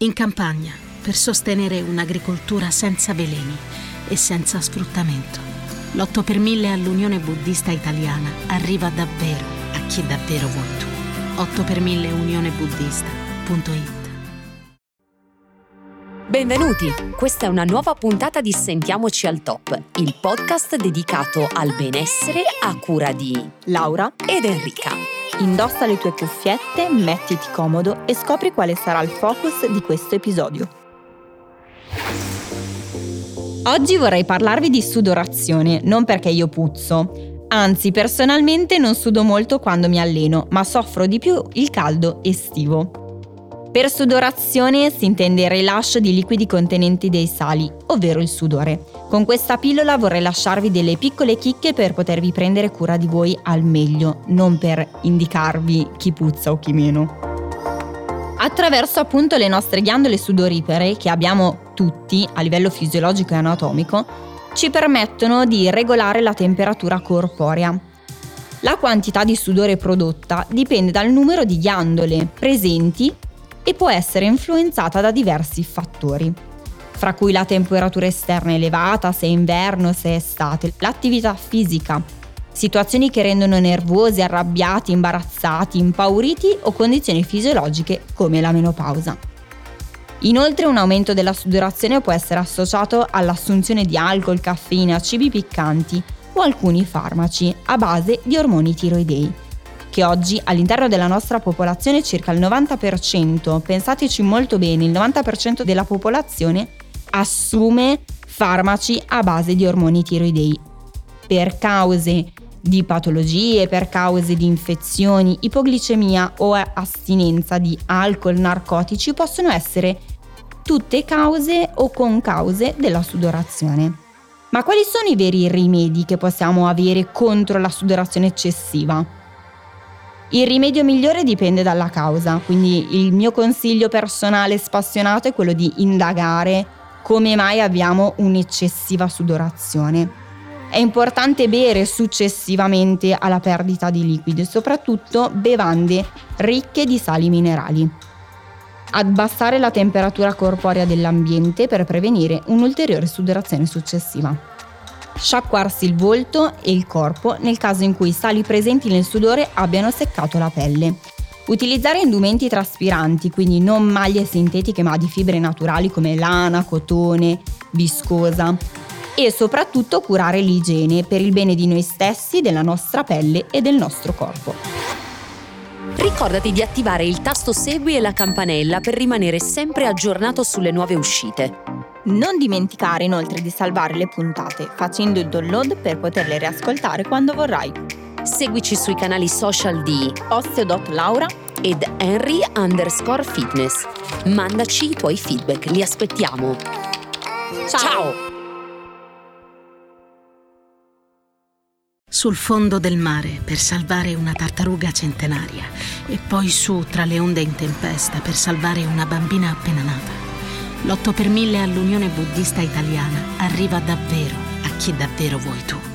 In campagna, per sostenere un'agricoltura senza veleni e senza sfruttamento. L'8 per 1000 all'Unione Buddista Italiana arriva davvero a chi davvero vuoi tu. 8 per 1000 unionebuddista.it Benvenuti! Questa è una nuova puntata di Sentiamoci al Top, il podcast dedicato al benessere a cura di Laura ed Enrica. Indossa le tue cuffiette, mettiti comodo e scopri quale sarà il focus di questo episodio. Oggi vorrei parlarvi di sudorazione, non perché io puzzo. Anzi, personalmente non sudo molto quando mi alleno, ma soffro di più il caldo estivo. Per sudorazione si intende il rilascio di liquidi contenenti dei sali, ovvero il sudore. Con questa pillola vorrei lasciarvi delle piccole chicche per potervi prendere cura di voi al meglio, non per indicarvi chi puzza o chi meno. Attraverso appunto le nostre ghiandole sudoripere, che abbiamo tutti a livello fisiologico e anatomico, ci permettono di regolare la temperatura corporea. La quantità di sudore prodotta dipende dal numero di ghiandole presenti e può essere influenzata da diversi fattori, fra cui la temperatura esterna elevata, se è inverno, se è estate, l'attività fisica, situazioni che rendono nervosi, arrabbiati, imbarazzati, impauriti o condizioni fisiologiche come la menopausa. Inoltre un aumento della sudorazione può essere associato all'assunzione di alcol, caffeina, cibi piccanti o alcuni farmaci a base di ormoni tiroidei che oggi all'interno della nostra popolazione circa il 90%, pensateci molto bene, il 90% della popolazione assume farmaci a base di ormoni tiroidei per cause di patologie, per cause di infezioni, ipoglicemia o astinenza di alcol, narcotici possono essere tutte cause o concause della sudorazione. Ma quali sono i veri rimedi che possiamo avere contro la sudorazione eccessiva? Il rimedio migliore dipende dalla causa, quindi il mio consiglio personale spassionato è quello di indagare come mai abbiamo un'eccessiva sudorazione. È importante bere successivamente alla perdita di liquidi, soprattutto bevande ricche di sali minerali. Abbassare la temperatura corporea dell'ambiente per prevenire un'ulteriore sudorazione successiva sciacquarsi il volto e il corpo nel caso in cui i sali presenti nel sudore abbiano seccato la pelle. Utilizzare indumenti traspiranti, quindi non maglie sintetiche ma di fibre naturali come lana, cotone, viscosa e soprattutto curare l'igiene per il bene di noi stessi, della nostra pelle e del nostro corpo. Ricordati di attivare il tasto Segui e la campanella per rimanere sempre aggiornato sulle nuove uscite. Non dimenticare inoltre di salvare le puntate facendo il download per poterle riascoltare quando vorrai. Seguici sui canali social di Osteo.Laura ed Henry underscore fitness. Mandaci i tuoi feedback, li aspettiamo. Ciao! Ciao! Sul fondo del mare per salvare una tartaruga centenaria e poi su tra le onde in tempesta per salvare una bambina appena nata. L'8 per 1000 all'Unione Buddista Italiana arriva davvero a chi davvero vuoi tu.